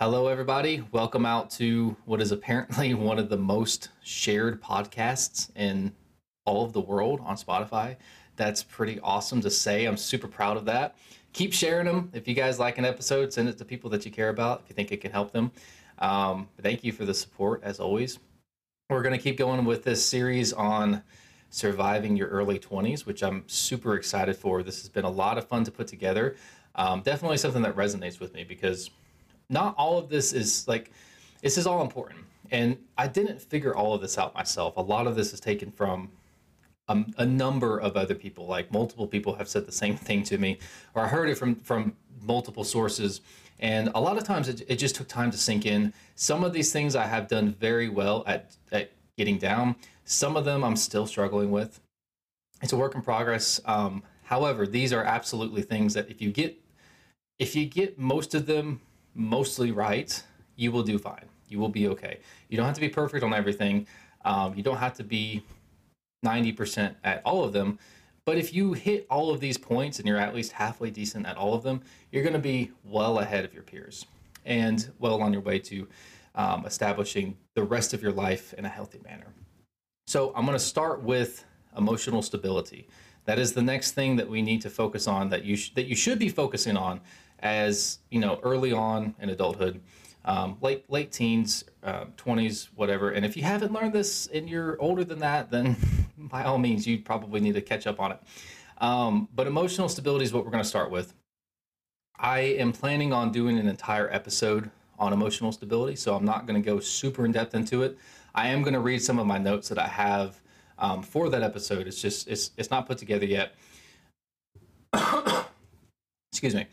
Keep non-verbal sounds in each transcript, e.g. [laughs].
Hello, everybody. Welcome out to what is apparently [laughs] one of the most shared podcasts in all of the world on Spotify. That's pretty awesome to say. I'm super proud of that. Keep sharing them. If you guys like an episode, send it to people that you care about if you think it can help them. Um, thank you for the support, as always. We're going to keep going with this series on surviving your early 20s, which I'm super excited for. This has been a lot of fun to put together. Um, definitely something that resonates with me because not all of this is like, this is all important. And I didn't figure all of this out myself. A lot of this is taken from um, a number of other people, like multiple people have said the same [laughs] thing to me, or I heard it from from multiple sources. And a lot of times it, it just took time to sink in. Some of these things I have done very well at, at getting down. Some of them I'm still struggling with. It's a work in progress. Um, however, these are absolutely things that if you get if you get most of them mostly right, you will do fine. You will be okay. You don't have to be perfect on everything. Um, you don't have to be 90% at all of them. But if you hit all of these points and you're at least halfway decent at all of them, you're going to be well ahead of your peers and well on your way to um, establishing the rest of your life in a healthy manner. So I'm going to start with emotional stability. That is the next thing that we need to focus on that you sh- that you should be focusing on as you know early on in adulthood um, late late teens, uh, 20s, whatever. And if you haven't learned this and you're older than that, then [laughs] by all means, you probably need to catch up on it. Um, but emotional stability is what we're going to start with. I am planning on doing an entire episode on emotional stability, so I'm not going to go super in depth into it. I am going to read some of my notes that I have um, for that episode. It's just it's it's not put together yet. [coughs] Excuse me.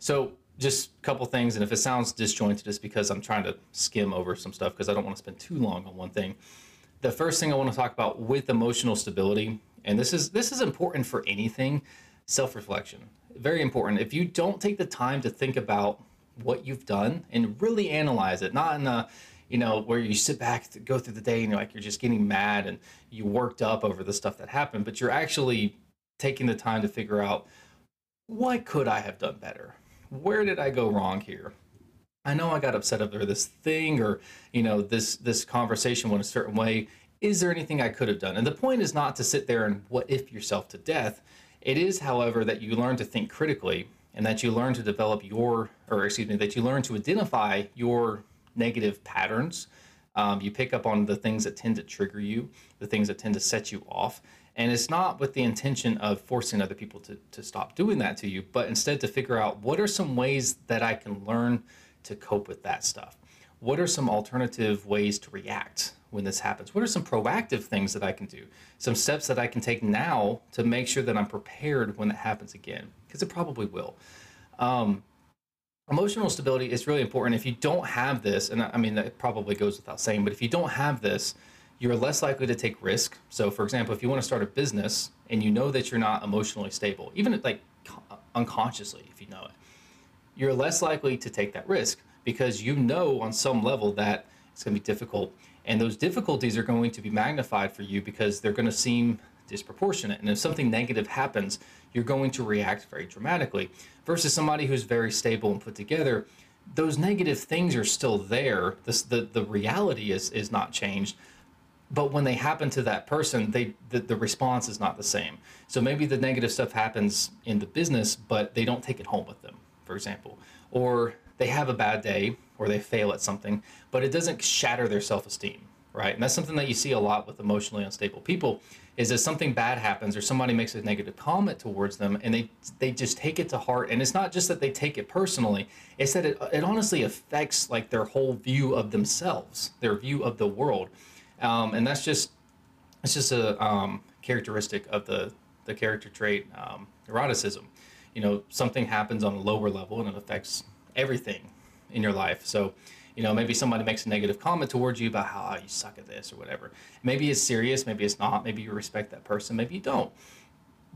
So just a couple things, and if it sounds disjointed, it's because I'm trying to skim over some stuff because I don't want to spend too long on one thing. The first thing I want to talk about with emotional stability, and this is this is important for anything, self-reflection. Very important. If you don't take the time to think about what you've done and really analyze it, not in a you know where you sit back go through the day and you're like you're just getting mad and you worked up over the stuff that happened, but you're actually taking the time to figure out what could I have done better? Where did I go wrong here? I know I got upset over this thing or, you know, this this conversation went a certain way. Is there anything I could have done? And the point is not to sit there and what if yourself to death. It is, however, that you learn to think critically and that you learn to develop your, or excuse me, that you learn to identify your negative patterns. Um, you pick up on the things that tend to trigger you, the things that tend to set you off, and it's not with the intention of forcing other people to, to stop doing that to you, but instead to figure out what are some ways that I can learn to cope with that stuff? What are some alternative ways to react when this happens? What are some proactive things that I can do? Some steps that I can take now to make sure that I'm prepared when it happens again, because it probably will. Um, emotional stability is really important. If you don't have this, and I mean, that probably goes without saying, but if you don't have this, you're less likely to take risk. So, for example, if you want to start a business and you know that you're not emotionally stable, even like unconsciously, if you know it, you're less likely to take that risk because you know on some level that it's going to be difficult. And those difficulties are going to be magnified for you because they're going to seem disproportionate. And if something negative happens, you're going to react very dramatically. Versus somebody who's very stable and put together, those negative things are still there. This, the, the reality is, is not changed but when they happen to that person they the, the response is not the same. So maybe the negative stuff happens in the business but they don't take it home with them for example. Or they have a bad day or they fail at something but it doesn't shatter their self-esteem right? And that's something that you see a lot with emotionally unstable people is that something bad happens or somebody makes a negative comment towards them and they they just take it to heart. And it's not just that they take it personally it's that it, it honestly affects like their whole view of themselves their view of the world um, and that's just it's just a um, characteristic of the the character trait um, neuroticism. You know, something happens on a lower level and it affects everything in your life. So, You know, maybe somebody makes a negative comment towards you about how oh, you suck at this or whatever. Maybe it's serious, maybe it's not. Maybe you respect that person, maybe you don't.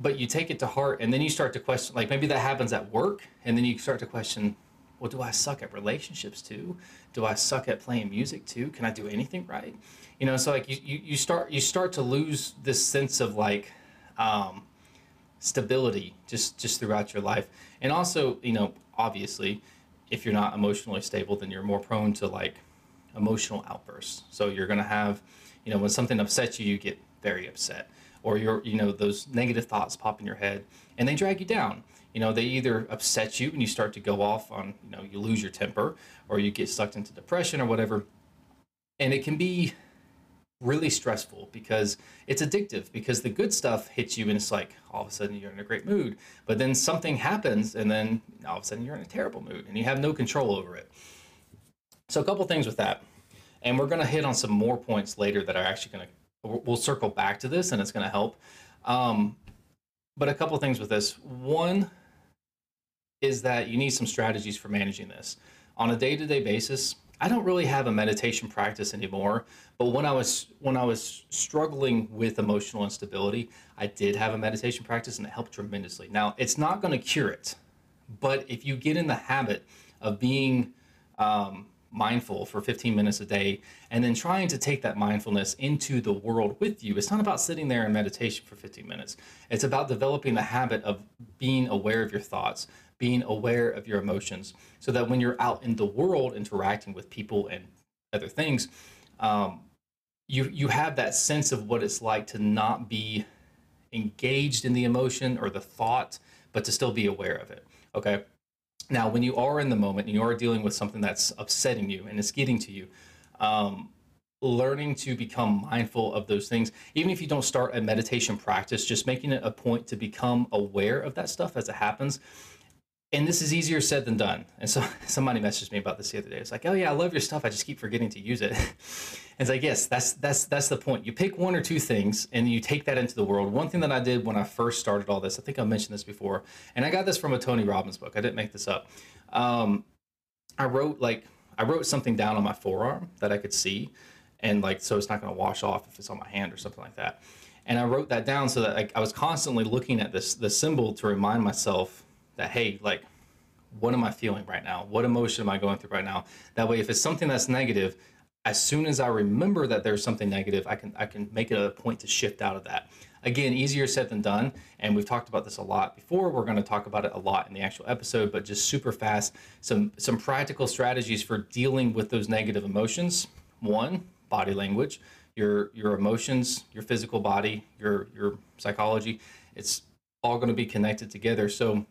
But you take it to heart, and then you start to question. Like maybe that happens at work, and then you start to question, well, do I suck at relationships too? Do I suck at playing music too? Can I do anything right? You know, so like you, you, you start you start to lose this sense of like um, stability just just throughout your life, and also you know obviously if you're not emotionally stable, then you're more prone to like emotional outbursts. So you're gonna have you know when something upsets you, you get very upset, or you're you know those negative thoughts pop in your head and they drag you down you know they either upset you and you start to go off on you know you lose your temper or you get sucked into depression or whatever. And it can be really stressful because it's addictive because the good stuff hits you and it's like all of a sudden you're in a great mood but then something happens and then all of a sudden you're in a terrible mood and you have no control over it. So a couple things with that and we're going to hit on some more points later that are actually going to we'll circle back to this and it's going to help. Um, but a couple things with this. One is that you need some strategies for managing this. On a day-to-day basis, I don't really have a meditation practice anymore, but when I was when I was struggling with emotional instability, I did have a meditation practice and it helped tremendously. Now, it's not going to cure it, but if you get in the habit of being um, mindful for 15 minutes a day and then trying to take that mindfulness into the world with you. It's not about sitting there in meditation for 15 minutes. It's about developing the habit of being aware of your thoughts, being aware of your emotions so that when you're out in the world interacting with people and other things um, you you have that sense of what it's like to not be engaged in the emotion or the thought but to still be aware of it okay? Now when you are in the moment and you are dealing with something that's upsetting you and it's getting to you um, learning to become mindful of those things even if you don't start a meditation practice just making it a point to become aware of that stuff as it happens and this is easier said than done. And so [laughs] somebody messaged me about this the other day. It's like, oh yeah, I love your stuff. I just keep forgetting to use it. And [laughs] it's like, yes, that's that's that's the point. You pick one or two things and you take that into the world. One thing that I did when I first started all this, I think I mentioned this before, and I got this from a Tony Robbins book. I didn't make this up. Um, I wrote like I wrote something down on my forearm that I could see, and like so it's not going to wash off if it's on my hand or something like that. And I wrote that down so that like, I was constantly looking at this the symbol to remind myself that hey like what am i feeling right now? What emotion am i going through right now? That way if it's something that's negative as soon as i remember that there's something negative i can i can make it a point to shift out of that. Again easier said than done and we've talked about this a lot before. We're going to talk about it a lot in the actual episode but just super fast some some practical strategies for dealing with those negative emotions. One body language. Your your emotions your physical body your your psychology it's all going to be connected together. So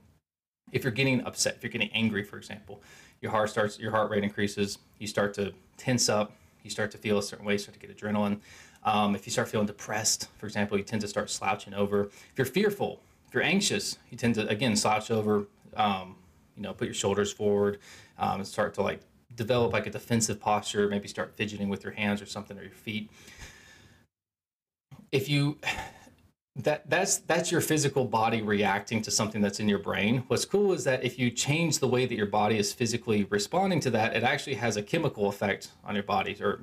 if you're getting upset, if you're getting angry, for example, your heart starts, your heart rate increases. You start to tense up. You start to feel a certain way. Start to get adrenaline. Um, if you start feeling depressed, for example, you tend to start slouching over. If you're fearful, if you're anxious, you tend to again slouch over. Um, you know, put your shoulders forward um, and start to like develop like a defensive posture. Maybe start fidgeting with your hands or something or your feet. If you that that's that's your physical body reacting to something that's in your brain. What's cool is that if you change the way that your body is physically responding to that it actually has a chemical effect on your body or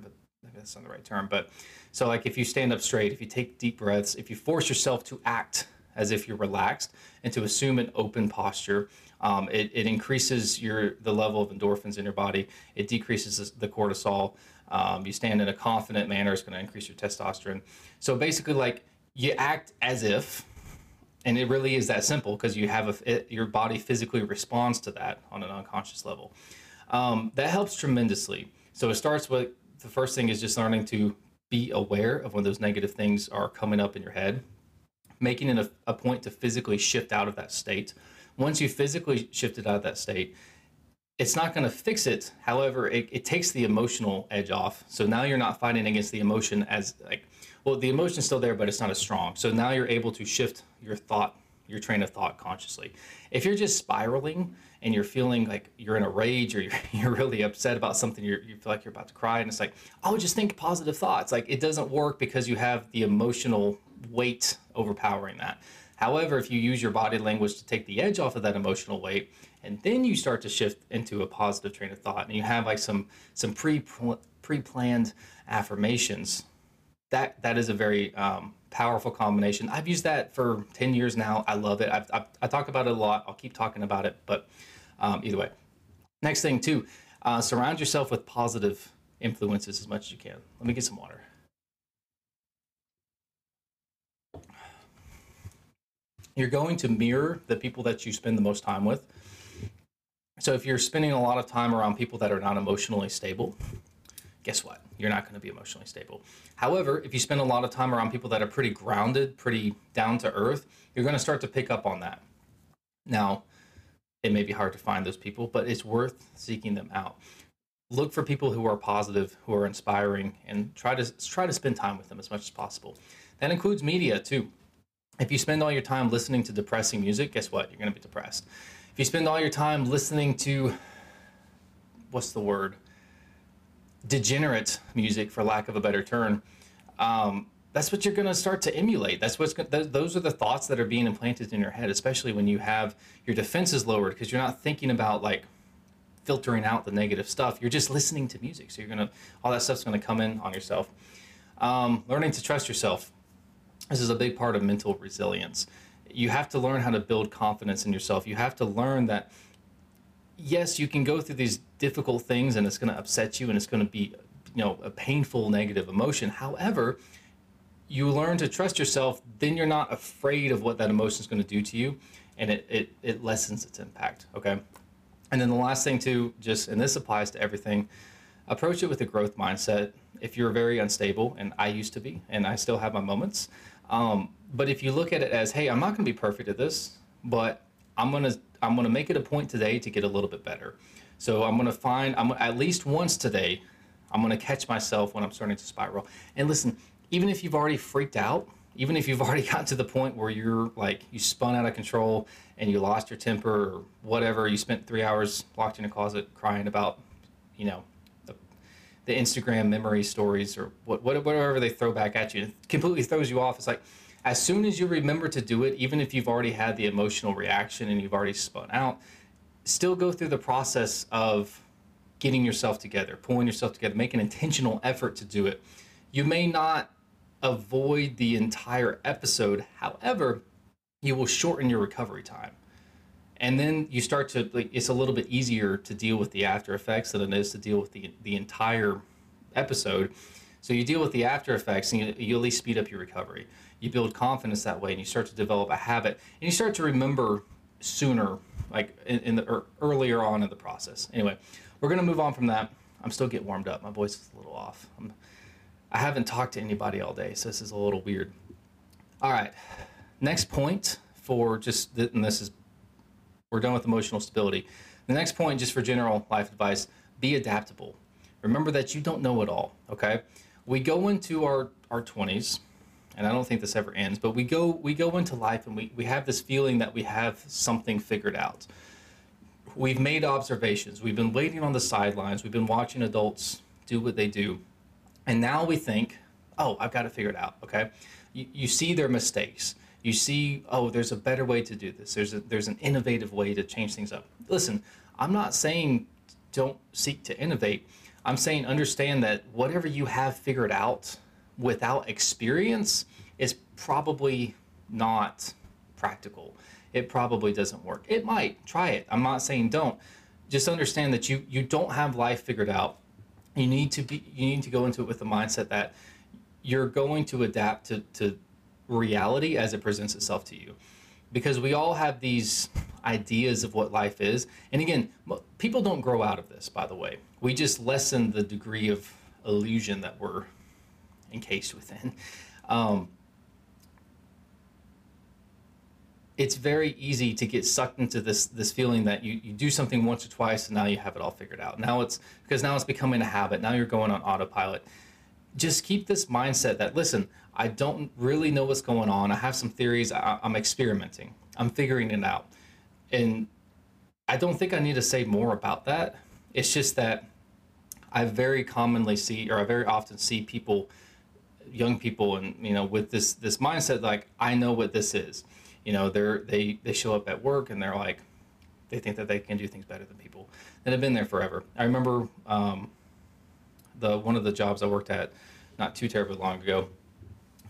that's not the right term but so like if you stand up straight if you take deep breaths if you force yourself to act as if you're relaxed and to assume an open posture um, it, it increases your the level of endorphins in your body. It decreases the cortisol. Um, you stand in a confident manner it's going to increase your testosterone. So basically like you act as if and it really is that simple because you have a it, your body physically responds to that on an unconscious level. Um, that helps tremendously. So it starts with the first thing is just learning to be aware of when those negative things are coming up in your head. Making it a, a point to physically shift out of that state. Once you physically shifted out of that state it's not going to fix it. However it, it takes the emotional edge off. So now you're not fighting against the emotion as like well, the emotion's still there, but it's not as strong. So now you're able to shift your thought, your train of thought consciously. If you're just spiraling and you're feeling like you're in a rage or you're, [laughs] you're really upset about something, you you feel like you're about to cry, and it's like, oh, just think positive thoughts. Like it doesn't work because you have the emotional weight overpowering that. However, if you use your body language to take the edge off of that emotional weight and then you start to shift into a positive train of thought and you have like some some pre pre-planned affirmations that that is a very um, powerful combination. I've used that for 10 years now. I love it. I've, I've, i talk about it a lot. I'll keep talking about it but um, either way. Next thing too uh, surround yourself with positive influences as much as you can. Let me get some water. You're going to mirror the people that you spend the most time with. So if you're spending a lot of time around people that are not emotionally stable, guess what? You're not going to be emotionally stable. However, if you spend a lot of time around people that are pretty grounded, pretty down to earth, you're going to start to pick up on that. Now, it may be hard to find those people, but it's worth seeking them out. Look for people who are positive, who are inspiring, and try to try to spend time with them as much as possible. That includes media too if you spend all your time listening to depressing music, guess what? You're going to be depressed. If you spend all your time listening to, what's the word? Degenerate music, for lack of a better term, um, that's what you're going to start to emulate. That's what's gonna, those are the thoughts that are being implanted in your head, especially when you have your defenses lowered because you're not thinking about like filtering out the negative stuff. You're just listening to music, so you're gonna all that stuff's going to come in on yourself. Um, learning to trust yourself this is a big part of mental resilience. You have to learn how to build confidence in yourself. You have to learn that, yes, you can go through these difficult things and it's going to upset you and it's going to be, you know, a painful negative emotion. However, you learn to trust yourself, then you're not afraid of what that emotion is going to do to you and it, it, it lessens its impact. Okay. And then the last thing, too, just, and this applies to everything, approach it with a growth mindset. If you're very unstable, and I used to be, and I still have my moments, um, but if you look at it as, hey, I'm not going to be perfect at this, but I'm gonna I'm gonna make it a point today to get a little bit better. So I'm gonna find I'm at least once today, I'm gonna catch myself when I'm starting to spiral. And listen, even if you've already freaked out, even if you've [laughs] already got to the point where you're like you spun out of control and you lost your temper or whatever, you spent three hours locked in a closet crying about, you know, the Instagram memory stories or what, whatever they throw back at you. It completely throws you off. It's like as soon as you remember to do it, even if you've already had the emotional reaction and you've already spun out, still go through the process of getting yourself together, pulling yourself together, make an intentional effort to do it. You may not avoid the entire episode, however, you will shorten your recovery time. And then you start to like it's a little bit easier to deal with the after effects than it is to deal with the the entire episode. So you deal with the after effects and you, you at least speed up your recovery you build confidence that way and you start to develop a habit and you start to remember sooner like in, in the er, earlier on in the process anyway we're going to move on from that i'm still getting warmed up my voice is a little off I'm, i haven't talked to anybody all day so this is a little weird all right next point for just and this is we're done with emotional stability. The next point, just for general life advice, be adaptable. Remember that you don't know it all, okay? We go into our, our 20s, and I don't think this ever ends, but we go we go into life and we, we have this feeling that we have something figured out. We've made observations. We've been waiting on the sidelines. We've been watching adults do what they do. And now we think, oh, I've got to figure it out, okay? You, you see their mistakes you see, oh, there's a better way to do this. There's a, there's an innovative way to change things up. Listen, I'm not saying don't seek to innovate. I'm saying understand that whatever you have figured out without experience is probably not practical. It probably doesn't work. It might. Try it. I'm not saying don't. Just understand that you you don't have life figured out. You need to be you need to go into it with the mindset that you're going to adapt to to reality as it presents itself to you because we all have these ideas of what life is and again people don't grow out of this by the way we just lessen the degree of illusion that we're encased within um, it's very easy to get sucked into this this feeling that you, you do something once or twice and now you have it all figured out now it's because now it's becoming a habit now you're going on autopilot just keep this mindset that listen I don't really know what's going on. I have some theories. I, am experimenting. I'm figuring it out. And I don't think I need to say more about that. It's just that I very commonly see, or I very often see people, young people, and you know, with this this mindset, like I know what this is. You know, they're they they show up at work and they're like, they think that they can do things better than people that have been there forever. I remember um, the one of the jobs I worked at not too terribly long ago.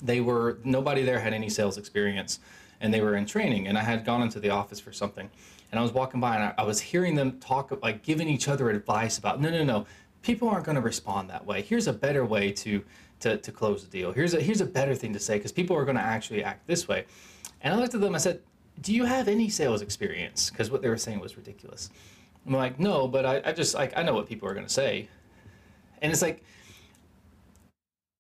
They were nobody there had any sales experience, and they were in training. And I had gone into the office for something, and I was walking by and I, I was hearing them talk like giving each other advice about no no no people aren't going to respond that way. Here's a better way to to, to close the deal. Here's a here's a better thing to say because people are going to actually act this way. And I looked at them. I said, "Do you have any sales experience?" Because what they were saying was ridiculous. I'm like, "No, but I, I just like I know what people are going to say." And it's like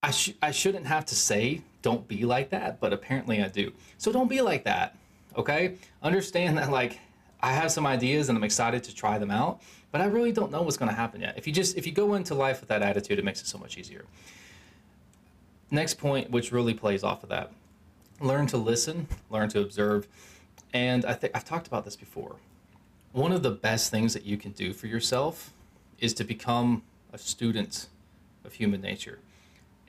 I sh- I shouldn't have to say don't be like that, but apparently I do. So don't be like that. Okay? Understand that like I have some ideas and I'm excited to try them out, but I really don't know what's going to happen yet. If you just if you go into life with that attitude, it makes it so much easier. Next point, which really plays off of that, learn to listen, learn to observe, and I think I've talked about this before. One of the best things that you can do for yourself is to become a student of human nature.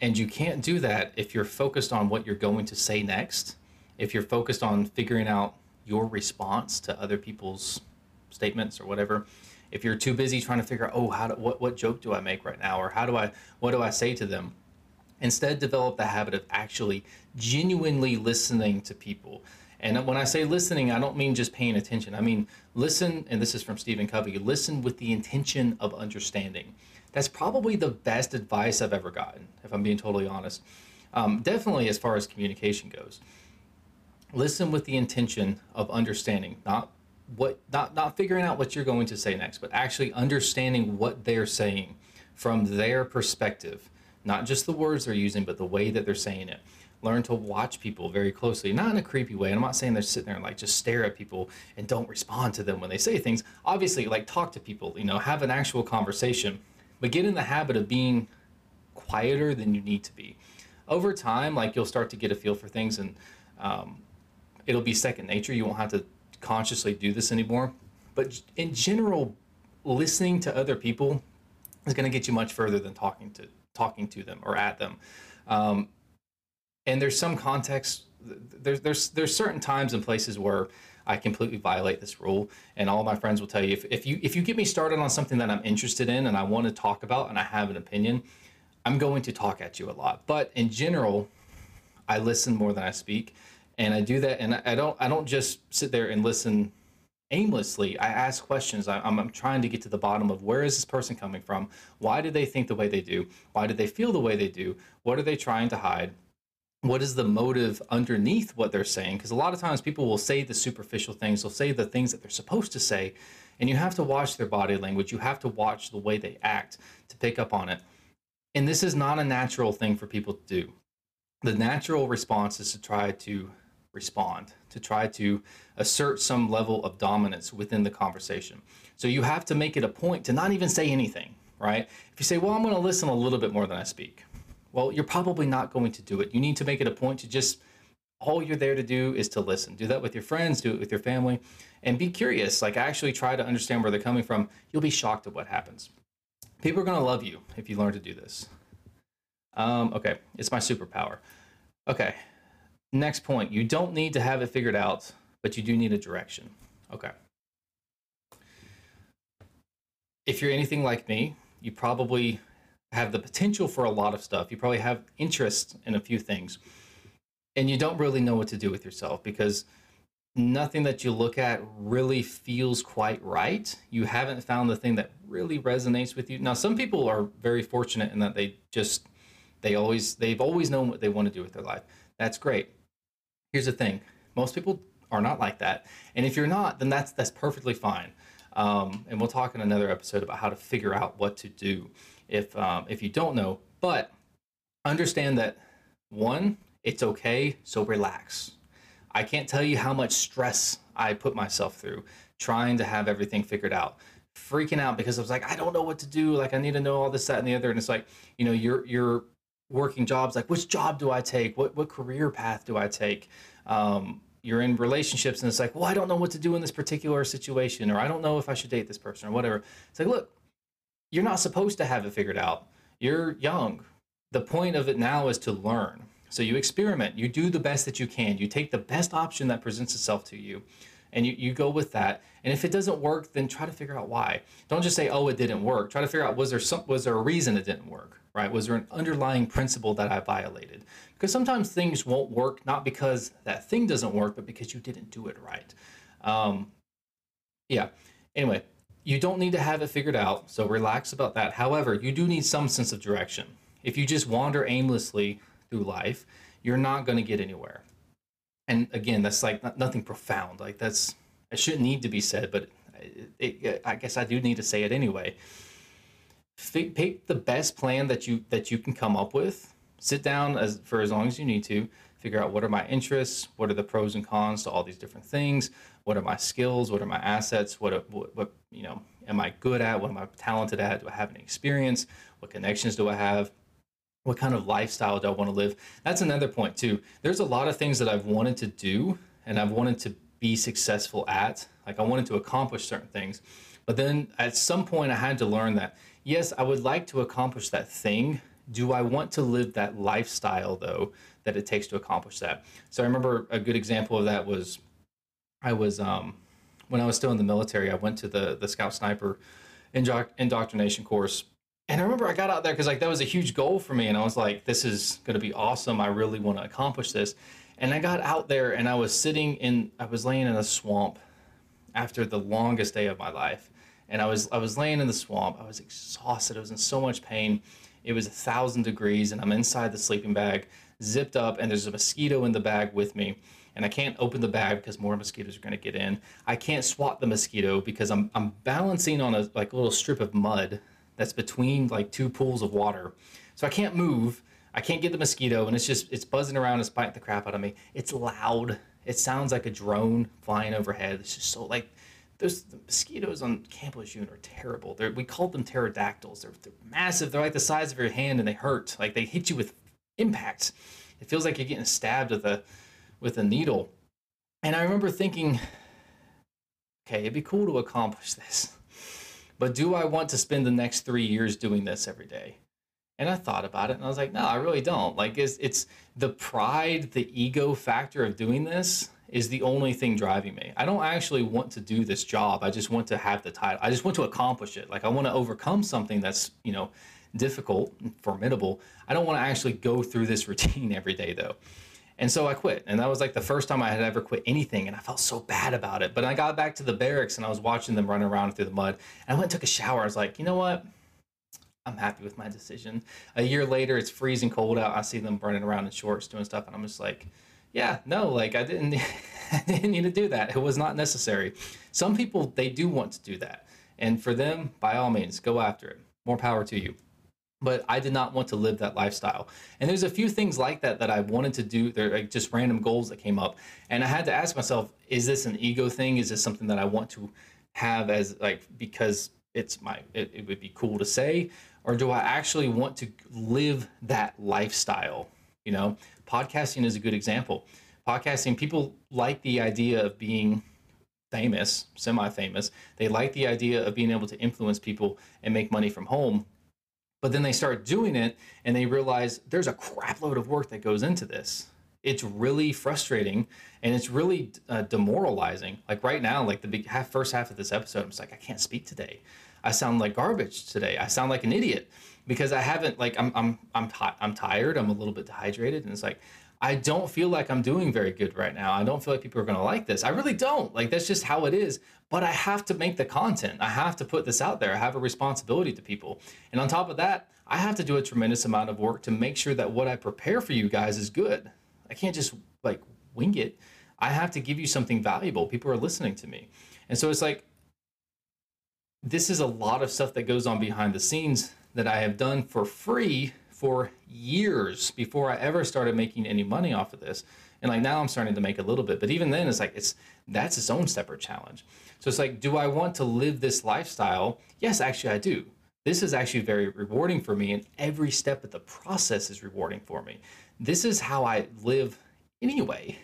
And you can't do that if you're focused on what you're going to say next, if you're focused on figuring out your response to other people's statements or whatever. If you're too busy trying to figure out, oh, how do, what what joke do I make right now, or how do I what do I say to them? Instead, develop the habit of actually genuinely listening to people. And when I say listening, I don't mean just paying attention. I mean listen, and this is from Stephen Covey. Listen with the intention of understanding. That's probably the best advice I've ever gotten, if I'm being totally honest. Um, definitely as far as communication goes listen with the intention of understanding not what not not figuring out what you're going to say next but actually understanding what they're saying from their perspective not just the words they're using but the way that they're saying it. Learn to watch people very closely. Not in a creepy way. And i'm not saying they're sitting there and like just stare at people and don't respond to them when they say things. Obviously like talk to people you know have an actual conversation. But get in the habit of being quieter than you need to be. Over time like you'll start to get a feel for things and um, it'll be second nature. You won't have to consciously do this anymore. But in general, listening to other people is going to get you much further than talking to talking to them or at them. Um, and there's some context. There's there's there's certain times and places where I completely violate this rule, and all my friends will tell you if, if you if you get me started on something that I'm interested in and I want to talk about and I have an opinion, I'm going to talk at you a lot. But in general, I listen more than I speak and I do that, and I don't I don't just sit there and listen aimlessly. I ask questions. I, am I'm trying to get to the bottom of where is this person coming from? Why do they think the way they do? Why do they feel the way they do? What are they trying to hide? What is the motive underneath what they're saying? Because a lot of times people will say the superficial things, they'll say the things that they're supposed to say, and you have to watch their body language. You have to watch the way they act to pick up on it. And this is not a natural thing for people to do. The natural response is to try to respond, to try to assert some level of dominance within the conversation. So you have to make it a point to not even say anything, right? If you say, well, I'm going to listen a little bit more than I speak, well, you're probably not going to do it. You need to make it a point to just, all you're there to do is to listen. Do that with your friends, do it with your family, and be curious. Like, actually try to understand where they're coming from. You'll be shocked at what happens. People are going to love you if you learn to do this. Um, okay, it's my superpower. Okay, Next point, you don't need to have it figured out, but you do need a direction. Okay. If you're anything like me, you probably have the potential for a lot of stuff. You probably have interest in a few things, and you don't really know what to do with yourself because nothing that you look at really feels quite right. You haven't found the thing that really resonates with you. Now, some people are very fortunate in that they just they always they've always known what they want to do with their life. That's great here's the thing. Most people are not like that. And if you're not then that's that's perfectly fine. Um, and we'll talk in another episode about how to figure out what to do if um, if you don't know. But understand that one it's okay so relax. I can't tell you how much stress i put myself through trying to have everything figured out. Freaking out because i was like i don't know what to do. Like i need to know all this that and the other. And it's like you know you're you're working jobs like which job do i take? What what career path do i take? Um, you're in relationships and it's like well i don't know what to do in this particular situation or i don't know if i should date this person or whatever. It's like look you're not supposed to have it figured out. You're young. The point of it now is to learn. So you experiment. You do the best that you can. You take the best option that presents itself to you and you, you go with that. And if it doesn't work, then try to figure out why. Don't just say, oh, it didn't work. Try to figure out was there some was there a reason it didn't work, right? Was there an underlying principle that I violated? Because sometimes things won't work not because that thing doesn't work, but because you didn't do it right. Um, yeah. Anyway, you don't need to have it figured out, so relax about that. However, you do need some sense of direction. If you just wander aimlessly through life, you're not going to get anywhere. And again, that's like nothing profound. Like that's it shouldn't need to be said, but it, it, I guess I do need to say it anyway. F- pick the best plan that you that you can come up with. Sit down as for as long as you need to. Figure out what are my interests, what are the pros and cons to all these different things, what are my skills, what are my assets, what, what, what you know am I good at, what am I talented at, do I have any experience, what connections do I have, what kind of lifestyle do I want to live? That's another point too. There's a lot of things that I've wanted to do and I've wanted to be successful at. Like I wanted to accomplish certain things. But then at some point I had to learn that yes, I would like to accomplish that thing. Do I want to live that lifestyle though that it takes to accomplish that? So I remember a good example of that was I was um when I was still in the military, I went to the the scout sniper indoctrination course and I remember I got out there because like that was a huge goal for me, and I was like, "This is going to be awesome. I really want to accomplish this." And I got out there, and I was sitting in, I was laying in a swamp after the longest day of my life, and I was I was laying in the swamp. I was exhausted. I was in so much pain. It was a thousand degrees, and I'm inside the sleeping bag, zipped up, and there's a mosquito in the bag with me and I can't open the bag because more mosquitoes are going to get in. I can't swat the mosquito because I'm I'm balancing on a like a little strip of mud that's between like two pools of water. So I can't move. I can't get the mosquito, and it's just it's buzzing around. It's biting the crap out of me. It's loud. It sounds like a drone flying overhead. It's just so like those the mosquitoes on Camp Lejeune are terrible. They're, we called them pterodactyls. They're, they're massive. They're like the size of your hand, and they hurt. Like they hit you with impact. It feels like you're getting stabbed with a with a needle. And I remember thinking, okay, it'd be cool to accomplish this. But do I want to spend the next three years doing this every day? And I thought about it and I was like, no, I really don't. Like, it's, it's the pride, the ego factor of doing this is the only thing driving me. I don't actually want to do this job. I just want to have the title. I just want to accomplish it. Like, I want to overcome something that's, you know, difficult, and formidable. I don't want to actually go through this [laughs] routine every day, though. And so I quit. And that was like the first time I had ever quit anything. And I felt so bad about it. But I got back to the barracks and I was watching them run around through the mud. And I went and took a shower. I was like, you know what? I'm happy with my decision. A year later, it's freezing cold out. I see them running around in shorts doing stuff. And I'm just like, yeah, no, like I didn't, [laughs] I didn't need to do that. It was not necessary. Some people, they do want to do that. And for them, by all means, go after it. More power to you but I did not want to live that lifestyle. And there's a few things like that that I wanted to do. They're like just random goals that came up, and I had to ask myself: Is this an ego thing? Is this something that I want to have as like because it's my it, it would be cool to say, or do I actually want to live that lifestyle? You know, podcasting is a good example. Podcasting, people like the idea of being famous, semi-famous. They like the idea of being able to influence people and make money from home but then they start doing it and they realize there's a crapload of work that goes into this. It's really frustrating and it's really uh, demoralizing. Like right now, like the big half, first half of this episode, I'm just like, I can't speak today. I sound like garbage today. I sound like an idiot because I haven't like I'm I'm I'm t- I'm tired. I'm a little bit dehydrated, and it's like I don't feel like I'm doing very good right now. I don't feel like people are going to like this. I really don't. Like that's just how it is. But I have to make the content. I have to put this out there. I have a responsibility to people. And on top of that, I have to do a tremendous amount of work to make sure that what I prepare for you guys is good. I can't just like wing it. I have to give you something valuable. People are listening to me. And so it's like this is a lot of stuff that goes on behind the scenes that I have done for free for years before I ever started making any money off of this. And like now I'm starting to make a little bit, but even then it's like it's that's its own separate challenge. So it's like, do I want to live this lifestyle? Yes, actually I do. This is actually very rewarding for me, and every step of the process is rewarding for me. This is how I live anyway.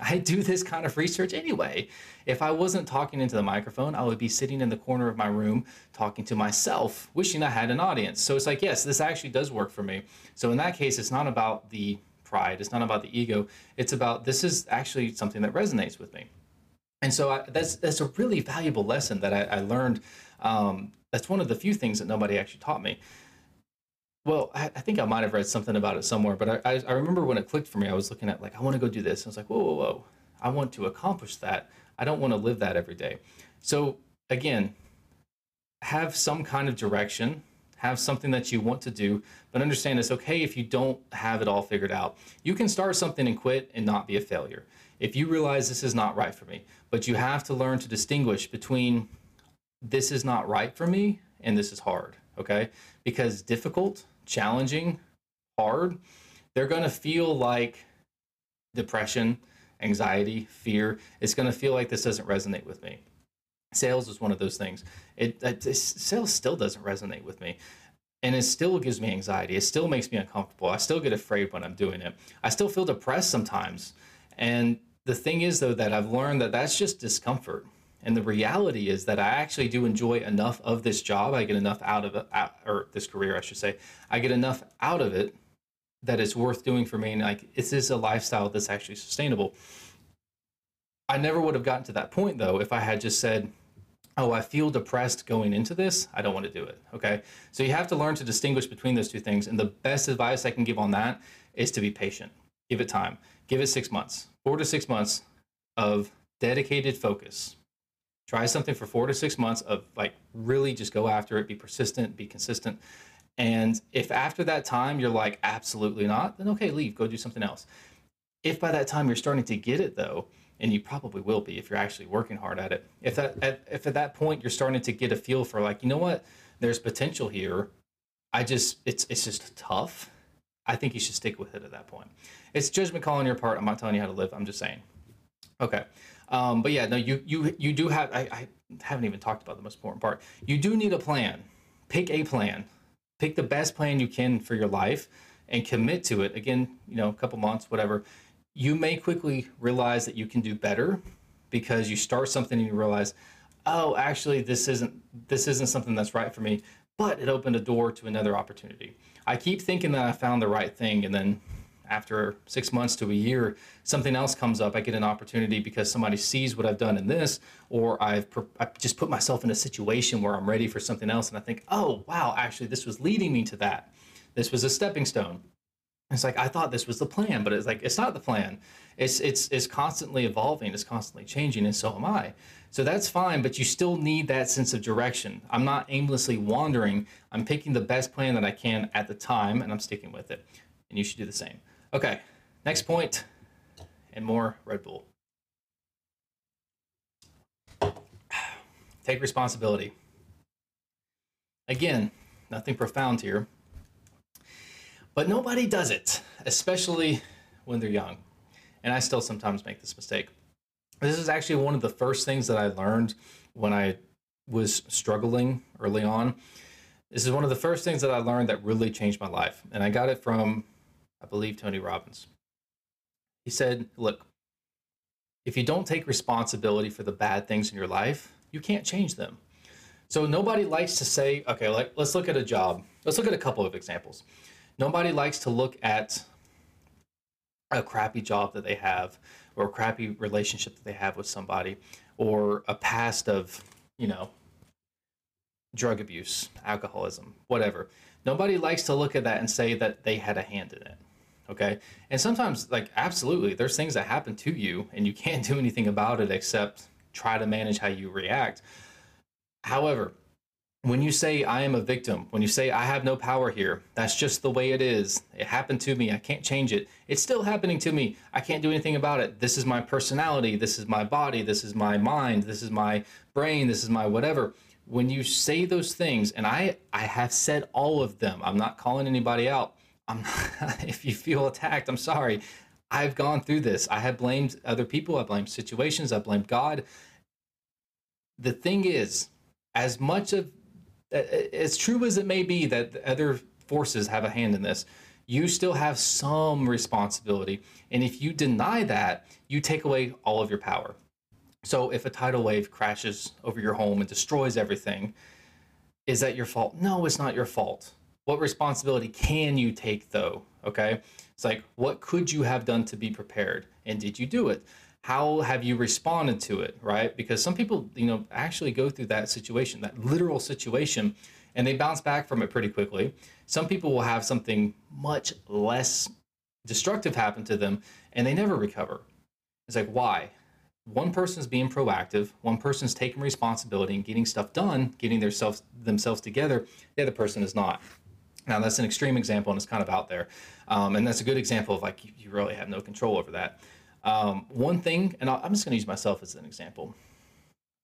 I do this kind of research anyway. If I wasn't talking into the microphone, I would be sitting in the corner of my room talking to myself, wishing I had an audience. So it's like, yes, this actually does work for me. So in that case, it's not about the pride, it's not about the ego, it's about this is actually something that resonates with me. And so I, that's that's a really valuable lesson that I, I learned. Um, that's one of the few things that nobody actually taught me. Well, I, I, think I might have read something about it somewhere, but I, I, remember when it clicked for me, I was looking at like, I want to go do this. I was like, whoa, whoa, whoa. I want to accomplish that. I don't want to live that every day. So again, have some kind of direction, have something that you want to do, but understand it's okay if you don't have it all figured out. You can start something and quit and not be a failure. If you realize this is not right for me, but you have to learn to distinguish between this is not right for me and this is hard, okay? Because difficult, challenging, hard, they're going to feel like depression, anxiety, fear. It's going to feel like this doesn't resonate with me. Sales is one of those things. It, uh, it, sales still doesn't resonate with me. And it still gives me anxiety. It still makes me uncomfortable. I still get afraid when I'm doing it. I still feel depressed sometimes. And the thing is, though, that I've learned that that's just discomfort. And the reality is that I actually do enjoy enough of this job. I get enough out of it, or this career, I should say. I get enough out of it that it's worth doing for me. And like, this is a lifestyle that's actually sustainable. I never would have gotten to that point though if I had just said, oh, I feel depressed going into this. I don't want to do it. Okay. So you have to learn to distinguish between those two things. And the best advice I can give on that is to be patient. Give it time. Give it six months, four to six months of dedicated focus. Try something for four to six months of like really just go after it, be persistent, be consistent. And if after that time you're like, absolutely not, then okay, leave, go do something else. If by that time you're starting to get it though, and you probably will be if you're actually working hard at it. If that at, if at that point you're starting to get a feel for like, you know what, there's potential here. I just it's it's just tough. I think you should stick with it at that point. It's judgment call on your part. I'm not telling you how to live. I'm just saying. Okay. Um, but yeah, no, you you you do have. I, I haven't even talked about the most important part. You do need a plan. Pick a plan. Pick the best plan you can for your life, and commit to it. Again, you know, a couple months, whatever you may quickly realize that you can do better because you start something and you realize, oh, actually, this isn't this isn't something that's right for me. But it opened a door to another opportunity. I keep thinking that I found the right thing, and then after six months to a year, something else comes up. I get an opportunity because somebody sees what I've done in this, or I've, I've just put myself in a situation where I'm ready for something else, and I think, oh wow, actually, this was leading me to that. This was a stepping stone it's like I thought this was the plan, but it's like it's not the plan. It's it's it's constantly evolving, it's constantly changing, and so am I. So that's fine, but you still need that sense of direction. I'm not aimlessly wandering. I'm picking the best plan that I can at the time, and I'm sticking with it. And you should do the same. Okay, next point, and more Red Bull. Take responsibility. Again, nothing profound here. But nobody does it, especially when they're young. And I still sometimes make this mistake. This is actually one of the first things that I learned when I was struggling early on. This is one of the first things that I learned that really changed my life. And I got it from, I believe, Tony Robbins. He said, Look, if you don't take responsibility for the bad things in your life, you can't change them. So nobody likes to say, okay, like, let's look at a job. Let's look at a couple of examples. Nobody likes to look at a crappy job that they have or a crappy relationship that they have with somebody or a past of, you know, drug abuse, alcoholism, whatever. Nobody likes to look at that and say that they had a hand in it. Okay. And sometimes, like, absolutely, there's things that happen to you and you can't do anything about it except try to manage how you react. However, when you say I am a victim, when you say I have no power here, that's just the way it is. It happened to me. I can't change it. It's still happening to me. I can't do anything about it. This is my personality. This is my body. This is my mind. This is my brain. This is my whatever. When you say those things, and I I have said all of them. I'm not calling anybody out. I'm not, [laughs] if you feel attacked, I'm sorry. I've gone through this. I have blamed other people. I blamed situations. I blamed God. The thing is, as much of as true as it may be that other forces have a hand in this, you still have some responsibility. And if you deny that, you take away all of your power. So if a tidal wave crashes over your home and destroys everything, is that your fault? No, it's not your fault. What responsibility can you take though? Okay. It's like, what could you have done to be prepared? And did you do it? how have you responded to it right because some people you know actually go through that situation that literal situation and they bounce back from it pretty quickly some people will have something much less destructive happen to them and they never recover it's like why one person's being proactive one person's taking responsibility and getting stuff done getting their self, themselves together the other person is not now that's an extreme example and it's kind of out there um, and that's a good example of like you, you really have no control over that um, one thing, and I'm just going to use myself as an example.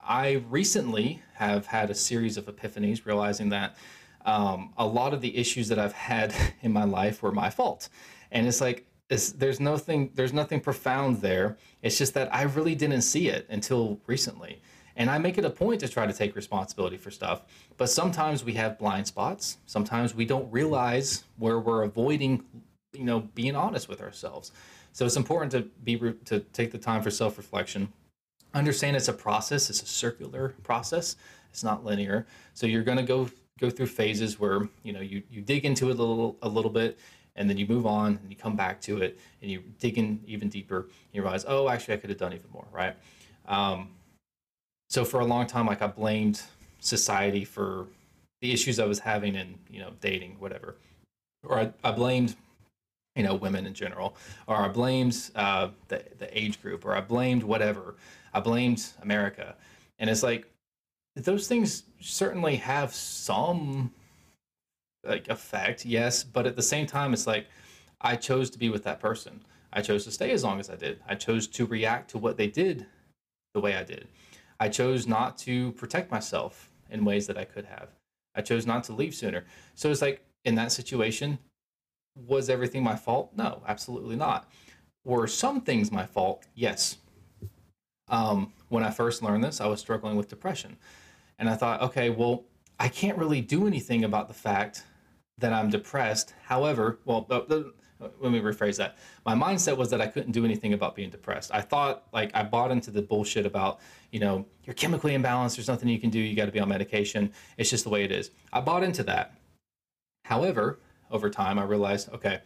I recently have had a series of epiphanies, realizing that um, a lot of the issues that I've had [laughs] in my life were my fault, and it's like it's, there's nothing there's nothing profound there. It's just that I really didn't see it until recently, and I make it a point to try to take responsibility for stuff. But sometimes we have blind spots. Sometimes we don't realize where we're avoiding, you know, being honest with ourselves. So it's important to be to take the time for self reflection. Understand it's a process. It's a circular process. It's not linear. So you're going to go go through phases where you know you you dig into it a little a little bit and then you move on and you come back to it and you dig in even deeper and you realize oh actually i could have done even more right um, so for a long time like i blamed society for the issues i was having in you know dating whatever. Or i, I blamed you know women in general. Or i blamed uh, the, the age group. Or i blamed whatever. I blamed america. And it's like those things certainly have some like effect yes. But at the same time it's like i chose to be with that person. I chose to stay as long as i did. I chose to react to what they did the way i did i chose not to protect myself in ways that i could have i chose not to leave sooner so it's like in that situation was everything my fault? No, absolutely not. Were some things my fault? Yes. Um, when I first learned this, I was struggling with depression. And I thought, okay, well, I can't really do anything about the fact that I'm depressed. However, well, let me rephrase that. My mindset was that I couldn't do anything about being depressed. I thought, like, I bought into the bullshit about, you know, you're chemically imbalanced. There's nothing you can do. You got to be on medication. It's just the way it is. I bought into that. However, over time, I realized, okay,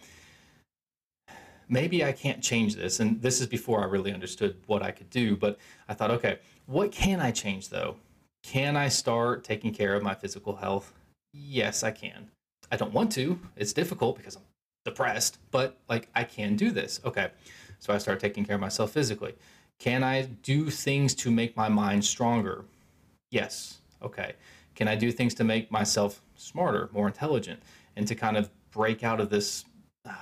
maybe I can't change this. And this is before I really understood what I could do. But I thought, okay, what can I change though? Can I start taking care of my physical health? Yes, I can. I don't want to. It's difficult because I'm depressed, but like I can do this. Okay. So I start taking care of myself physically. Can I do things to make my mind stronger? Yes. Okay. Can I do things to make myself smarter, more intelligent, and to kind of break out of this uh,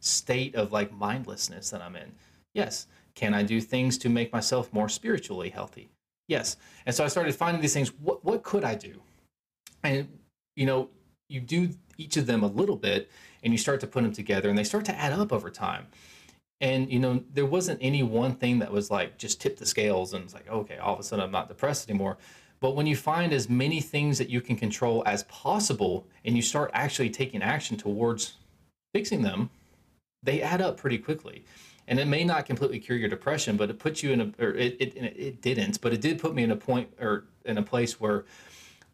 state of like mindlessness that I'm in? Yes. Can I do things to make myself more spiritually healthy? Yes. And so I started finding these things. What what could I do? And you know, you do each of them a little bit, and you start to put them together, and they start to add up over time. And you know, there wasn't any one thing that was like just tip the scales and it's like, okay, all of a sudden I'm not depressed anymore. But when you find as many things that you can control as possible and you start actually taking action towards fixing them, they add up pretty quickly. And it may not completely cure your depression, but it puts you in a, or it, it, it didn't, but it did put me in a point or in a place where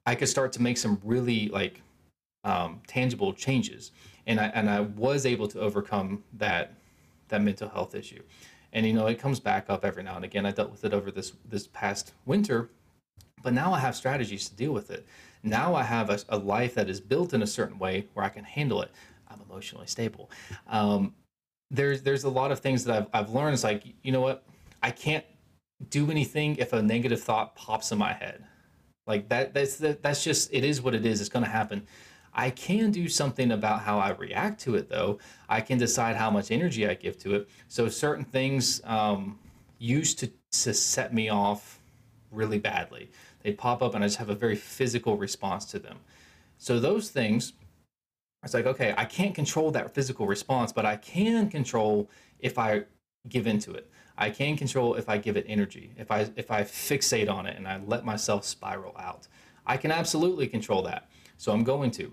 I could start to make some really like um, tangible changes. And I, and I was able to overcome that, that mental health issue. And, you know, it comes back up every now and again. I dealt with it over this, this past winter but now I have strategies to deal with it. Now I have a, a life that is built in a certain way where I can handle it. I'm emotionally stable. Um, there's there's a lot of things that I've I've learned. It's like you know what I can't do anything if a negative thought pops in my head. Like that that's that, that's just it is what it is. It's going to happen. I can do something about how I react to it, though. I can decide how much energy I give to it. So certain things um, used to to set me off really badly. They pop up and I just have a very physical response to them. So those things, it's like, okay, I can't control that physical response, but I can control if I give into it. I can control if I give it energy, if I if I fixate on it and I let myself spiral out. I can absolutely control that. So I'm going to.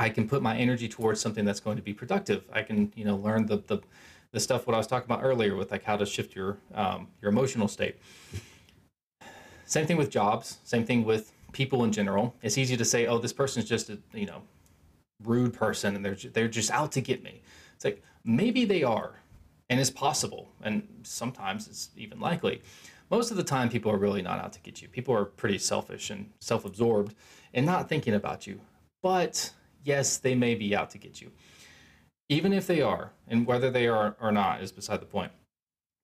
I can put my energy towards something that's going to be productive. I can, you know, learn the the, the stuff what I was talking about earlier with like how to shift your um, your emotional state. Same thing with jobs. Same thing with people in general. It's easy to say, "Oh, this person's just a you know rude person, and they're they're just out to get me." It's like maybe they are, And it's possible. And sometimes it's even likely. Most of the time, people are really not out to get you. People are pretty selfish and self absorbed and not thinking about you. But yes, they may be out to get you. Even if they are, and whether they are or not is beside the point.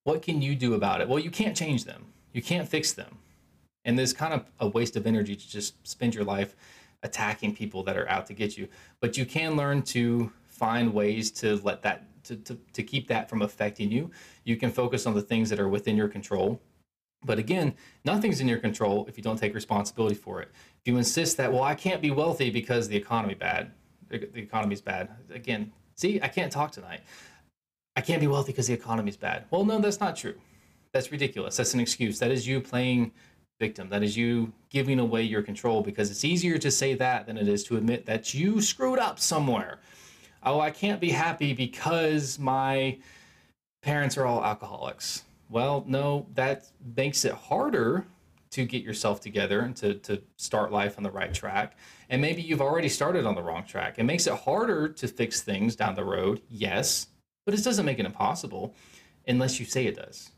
What can you do about it? Well, you can't change them, you can't fix them. And there's kind of a waste of energy to just spend your life attacking people that are out to get you. But you can learn to find ways to let that to, to, to keep that from affecting you. You can focus on the things that are within your control. But again, nothing's in your control if you don't take responsibility for it. If you insist that, well, I can't be wealthy because the economy bad, the economy's bad. Again, see, I can't talk tonight. I can't be wealthy because the economy's bad. Well, no, that's not true. That's ridiculous. That's an excuse. That is you playing victim. That is you giving away your control because it's easier to say that than it is to admit that you screwed up somewhere. Oh, I can't be happy because my parents are all alcoholics. Well, no, that makes it harder to get yourself together and to, to start life on the right track. And maybe you've already started on the wrong track. It makes it harder to fix things down the road, yes, but it doesn't make it impossible unless you say it does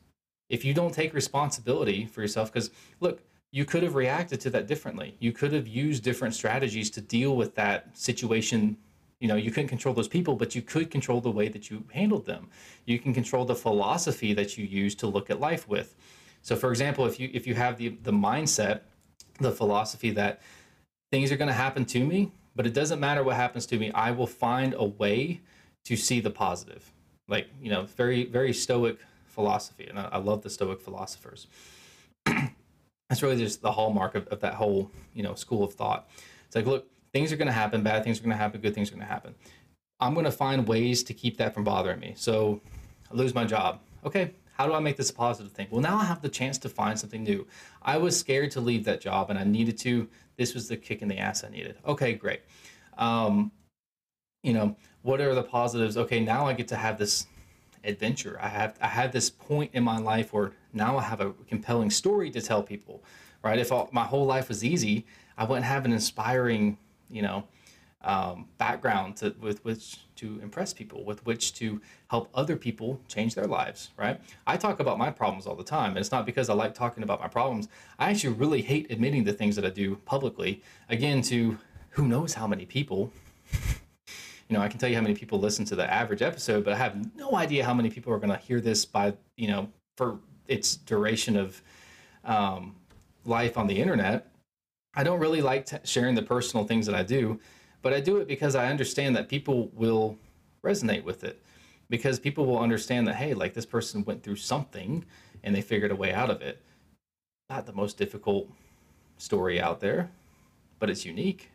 if you don't take responsibility for yourself, because look, you could have reacted to that differently. You could have used different strategies to deal with that situation. You know, you couldn't control those people, but you could control the way that you handled them. You can control the philosophy that you use to look at life with. So, for example, if you if you have the the mindset, the philosophy that things are going to happen to me, but it doesn't matter what happens to me, I will find a way to see the positive. Like you know, very very stoic philosophy, and I, I love the Stoic philosophers. [clears throat] That's really just the hallmark of, of that whole you know school of thought. It's like, look, things are going to happen, bad things are going to happen, good things are going to happen. I'm going to find ways to keep that from bothering me. So I lose my job. Okay, how do I make this a positive thing? Well, now I have the chance to find something new. I was scared to leave that job and I needed to. This was the kick in the ass I needed. Okay, great. Um, you know, what are the positives? Okay, now I get to have this adventure. I have I had this point in my life where now I have a compelling story to tell people, right? If all, my whole life was easy, I wouldn't have an inspiring, you know, um, background to, with which to impress people, with which to help other people change their lives, right? I talk about my problems all the time, and it's not because I like talking about my problems. I actually really hate admitting the things that I do publicly. Again, to who knows how many people you know, I can tell you how many people listen to the average episode, but I have no idea how many people are going to hear this by, you know, for its duration of um, life on the internet. I don't really like t- sharing the personal things that I do, but I do it because I understand that people will resonate with it. Because people will understand that, hey, like this person went through something and they figured a way out of it. Not the most difficult story out there, but it's unique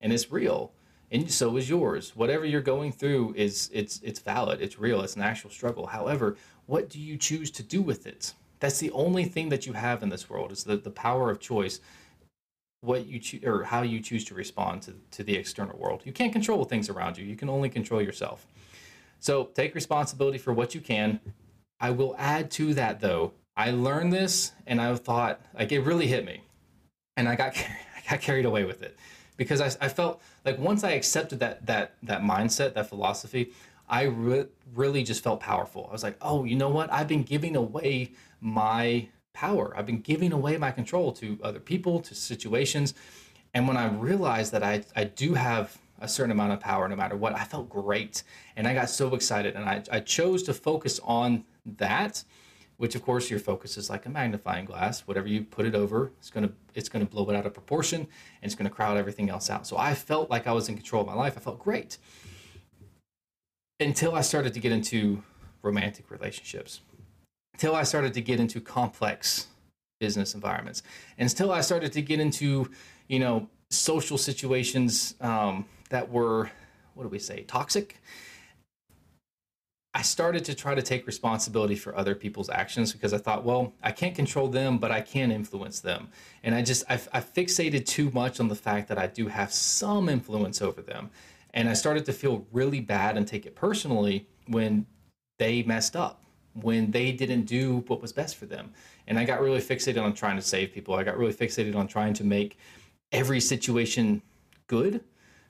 and it's real. And so is yours. Whatever you're going through is it's it's valid. It's real. It's an actual struggle. However what do you choose to do with it? That's the only thing that you have in this world is the, the power of choice what you choose or how you choose to respond to, to the external world. You can't control things around you. You can only control yourself. So take responsibility for what you can. I will add to that though. I learned this and i thought like it really hit me and i got [laughs] i got carried away with it. Because I, I felt like once I accepted that that that mindset, that philosophy, I re- really just felt powerful. I was like, oh, you know what? I've been giving away my power. I've been giving away my control to other people, to situations. And when I realized that I, I do have a certain amount of power no matter what, I felt great. And I got so excited. And I, I chose to focus on that which of course your focus is like a magnifying glass whatever you put it over it's to it's to blow it out of proportion and it's to crowd everything else out so i felt like i was in control of my life i felt great until i started to get into romantic relationships until i started to get into complex business environments and until i started to get into you know social situations um, that were what do we say toxic I started to try to take responsibility for other people's actions because I thought, well, I can't control them, but I can influence them. And I just, I, I, fixated too much on the fact that I do have some influence over them. And I started to feel really bad and take it personally when they messed up, when they didn't do what was best for them. And I got really fixated on trying to save people. I got really fixated on trying to make every situation good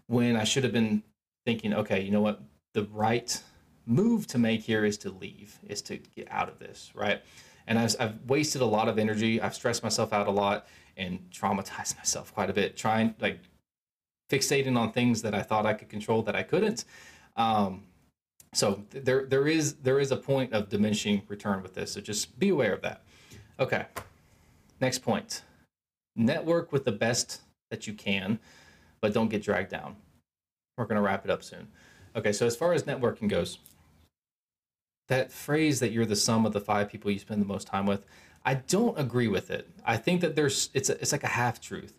when I should have been thinking, okay, you know what? The right move to make here is to leave, is to get out of this, right? And I've, I've wasted a lot of energy. I've stressed myself out a lot and traumatized [laughs] myself quite a bit, trying like fixating on things that I thought I could control that I couldn't. Um, so there there is there is a point of diminishing return with this. So just be aware of that. Okay. Next point. Network with the best that you can, but don't get dragged down. We're going to wrap it up soon. Okay, so as far as networking goes, that phrase that you're the sum of the five people you spend the most time with, I don't agree with it. I think that there's it's a, it's like a half truth.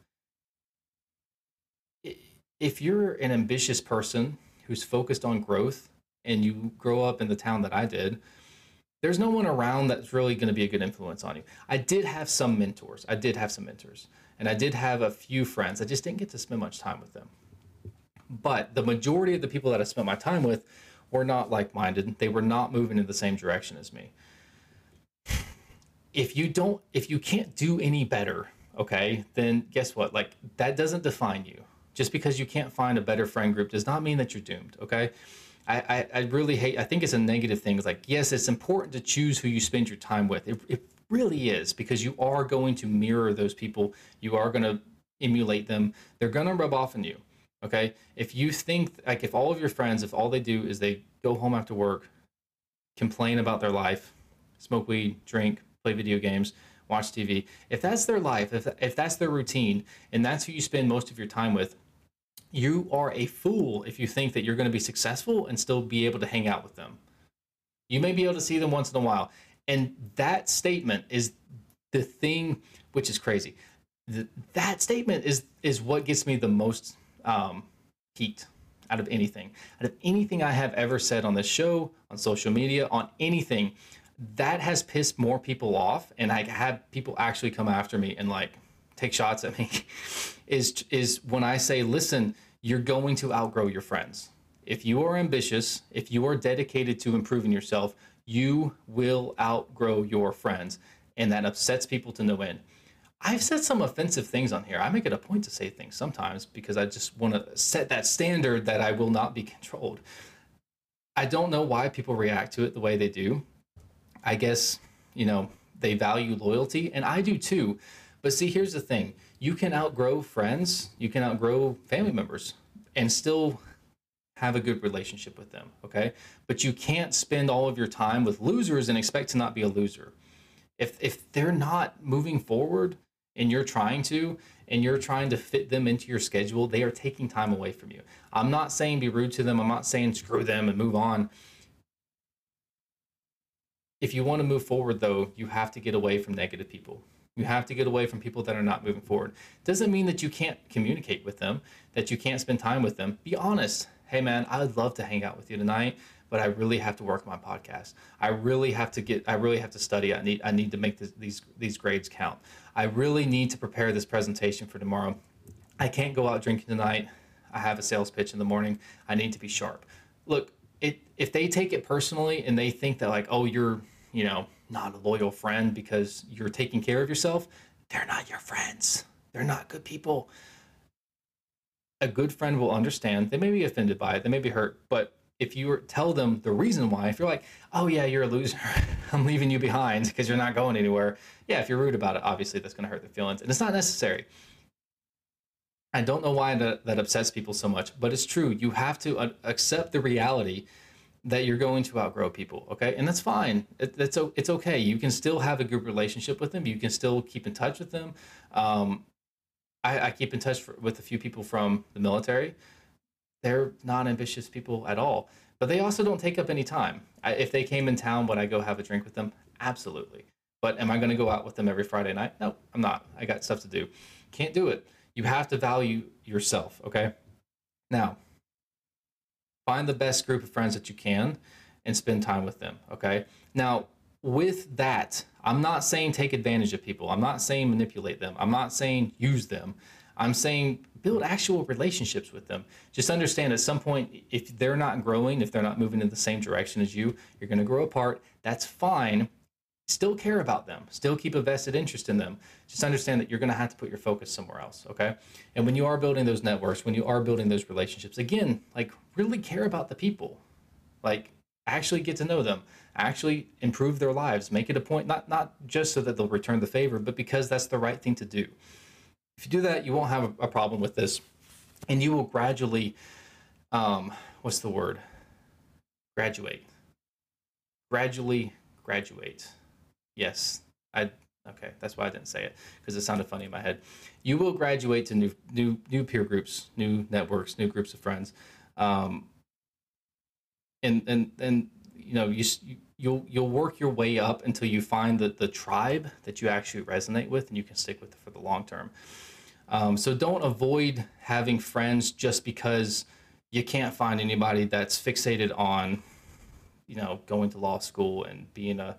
If you're an ambitious person who's focused on growth and you grow up in the town that I did, there's no one around that's really going to be a good influence on you. I did have some mentors. I did have some mentors. And I did have a few friends. I just didn't get to spend much time with them. But the majority of the people that I spent my time with were not like minded. They were not moving in the same direction as me. If you don't, if you can't do any better, okay, then guess what? Like that doesn't define you. Just because you can't find a better friend group does not mean that you're doomed, okay? I, I, really hate, I think it's a negative thing. It's like, yes, it's important to choose who you spend your time with. It, it really is because you are going to mirror those people. You are going to emulate them. They're going to rub off on you. Okay. If you think, like, if all of your friends, if all they do is they go home after work, complain about their life, smoke weed, drink, play video games, watch TV, if that's their life, if, if that's their routine, and that's who you spend most of your time with, you are a fool if you think that you're going to be successful and still be able to hang out with them. You may be able to see them once in a while. And that statement is the thing which is crazy. The, that statement is is what gets me the most um, heat out of anything. Out of anything I have ever said on this show, on social media, on anything, that has pissed more people off and I had people actually come after me and like take shots at me [laughs] is is when I say, listen, you're going to outgrow your friends. If you are ambitious, if you are dedicated to improving yourself, you will outgrow your friends. And that upsets people to no end. I've said some offensive things on here. I make it a point to say things sometimes because I just want to set that standard that I will not be controlled. I don't know why people react to it the way they do. I guess, you know, they value loyalty, and I do too. But see, here's the thing you can outgrow friends, you can outgrow family members, and still have a good relationship with them. Okay. But you can't spend all of your time with losers and expect to not be a loser. If, if they're not moving forward and you're trying to, and you're trying to fit them into your schedule, they are taking time away from you. I'm not saying be rude to them. I'm not saying screw them and move on. If you want to move forward, though, you have to get away from negative people. You have to get away from people that are not moving forward. Doesn't mean that you can't communicate with them, that you can't spend time with them. Be honest. Hey, man, I'd love to hang out with you tonight, but I really have to work my podcast. I really have to get. I really have to study. I need. I need to make this, these these grades count. I really need to prepare this presentation for tomorrow. I can't go out drinking tonight. I have a sales pitch in the morning. I need to be sharp. Look, it if they take it personally and they think that like, oh, you're, you know, not a loyal friend because you're taking care of yourself, they're not your friends. They're not good people. A good friend will understand. They may be offended by it, they may be hurt, but if you tell them the reason why, if you're like, oh yeah, you're a loser, [laughs] I'm leaving you behind because you're not going anywhere. Yeah, if you're rude about it, obviously that's going to hurt their feelings, and it's not necessary. I don't know why that, that upsets people so much, but it's true. You have to uh, accept the reality that you're going to outgrow people okay? And that's fine. It, it's, it's okay. You can still have a good relationship with them. You can still keep in touch with them. Um, I, I, keep in touch for, with a few people from the military. They're not ambitious people at all but they also don't take up any time. I, if they came in town would i go have a drink with them? Absolutely. But am i going to go out with them every friday night? No i'm not. I got stuff to do. Can't do it. You have to value yourself okay? Now find the best group of friends that you can and spend time with them. Okay. Now, with that, I'm not saying take advantage of people. I'm not saying manipulate them. I'm not saying use them. I'm saying build actual relationships with them. Just understand at some point, if they're not growing, if they're not moving in the same direction as you, you're going to grow apart. That's fine still care about them, still keep a vested interest in them. Just understand that you're going to have to put your focus somewhere else, okay? And when you are building those networks, when you are building those relationships, again, like really care about the people. Like actually get to know them, actually improve their lives, make it a point, not, not just so that they'll return the favor, but because that's the right thing to do. If you do that, you won't have a, problem with this. And you will gradually, um, what's the word? Graduate. Gradually graduate. Yes, I okay. That's why I didn't say it because it sounded funny in my head. You will graduate to new new new peer groups, new networks, new groups of friends, um, and and and you know you you'll you'll work your way up until you find the the tribe that you actually resonate with and you can stick with it for the long term. Um, so don't avoid having friends just because you can't find anybody that's fixated on you know going to law school and being a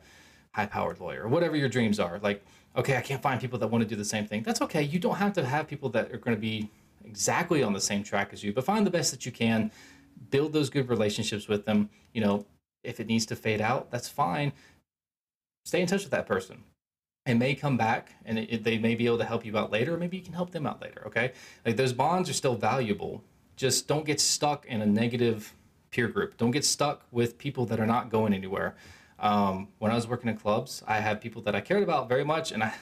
high powered lawyer or whatever your dreams are like okay i can't find people that want to do the same thing. That's okay. You don't have to have people that are going to be exactly on the same track as you but find the best that you can. Build those good relationships with them. You know if it needs to fade out that's fine. Stay in touch with that person. It may come back and it, it, they may be able to help you out later maybe you can help them out later okay? Like those bonds are still valuable. Just don't get stuck in a negative peer group. Don't get stuck with people that are not going anywhere. Um, when I was working in clubs, I had people that I cared about very much, and I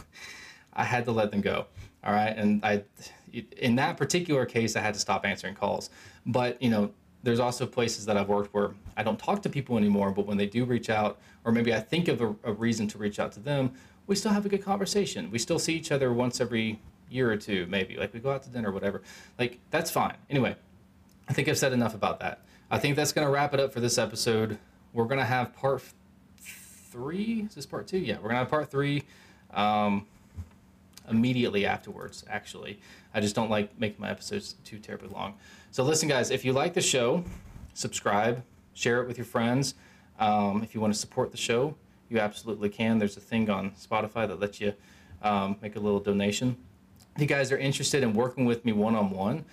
[laughs] I had to let them go. All right, and I in that particular case, I had to stop answering calls. But you know, there's also places that I've worked where I don't talk to people anymore, but when they do reach out, or maybe I think of a, a reason to reach out to them, we still have a good conversation. We still see each other once every year or two, maybe. Like we go out to dinner, whatever. Like that's fine. Anyway, I think I've said enough about that. I think that's going to wrap it up for this episode. We're to have part three. Is this part two? Yeah, we're to have part three um, immediately afterwards, actually. I just don't like making my episodes too terribly long. So, listen, guys, if you like the show, subscribe, share it with your friends. Um, if you want to support the show, you absolutely can. There's a thing on Spotify that lets you um, make a little donation. If you guys are interested in working with me one on one,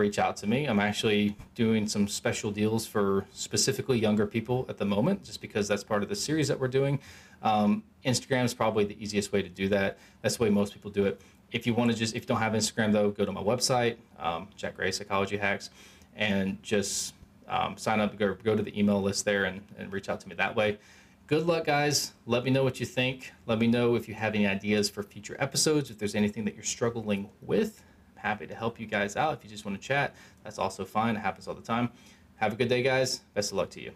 reach out to me. I'm actually doing some special deals for specifically younger people at the moment, just because that's part of the series that we're doing. Um, Instagram is probably the easiest way to do that. That's the way most people do it. If you want to just, if you don't have Instagram though, go to my website, um, Jack Gray Psychology Hacks, and just um, sign up, go, go to the email list there and, and reach out to me that way. Good luck, guys. Let me know what you think. Let me know if you have any ideas for future episodes, if there's anything that you're struggling with happy to help you guys out. If you just want to chat, that's also fine. It happens all the time. Have a good day, guys. Best of luck to you.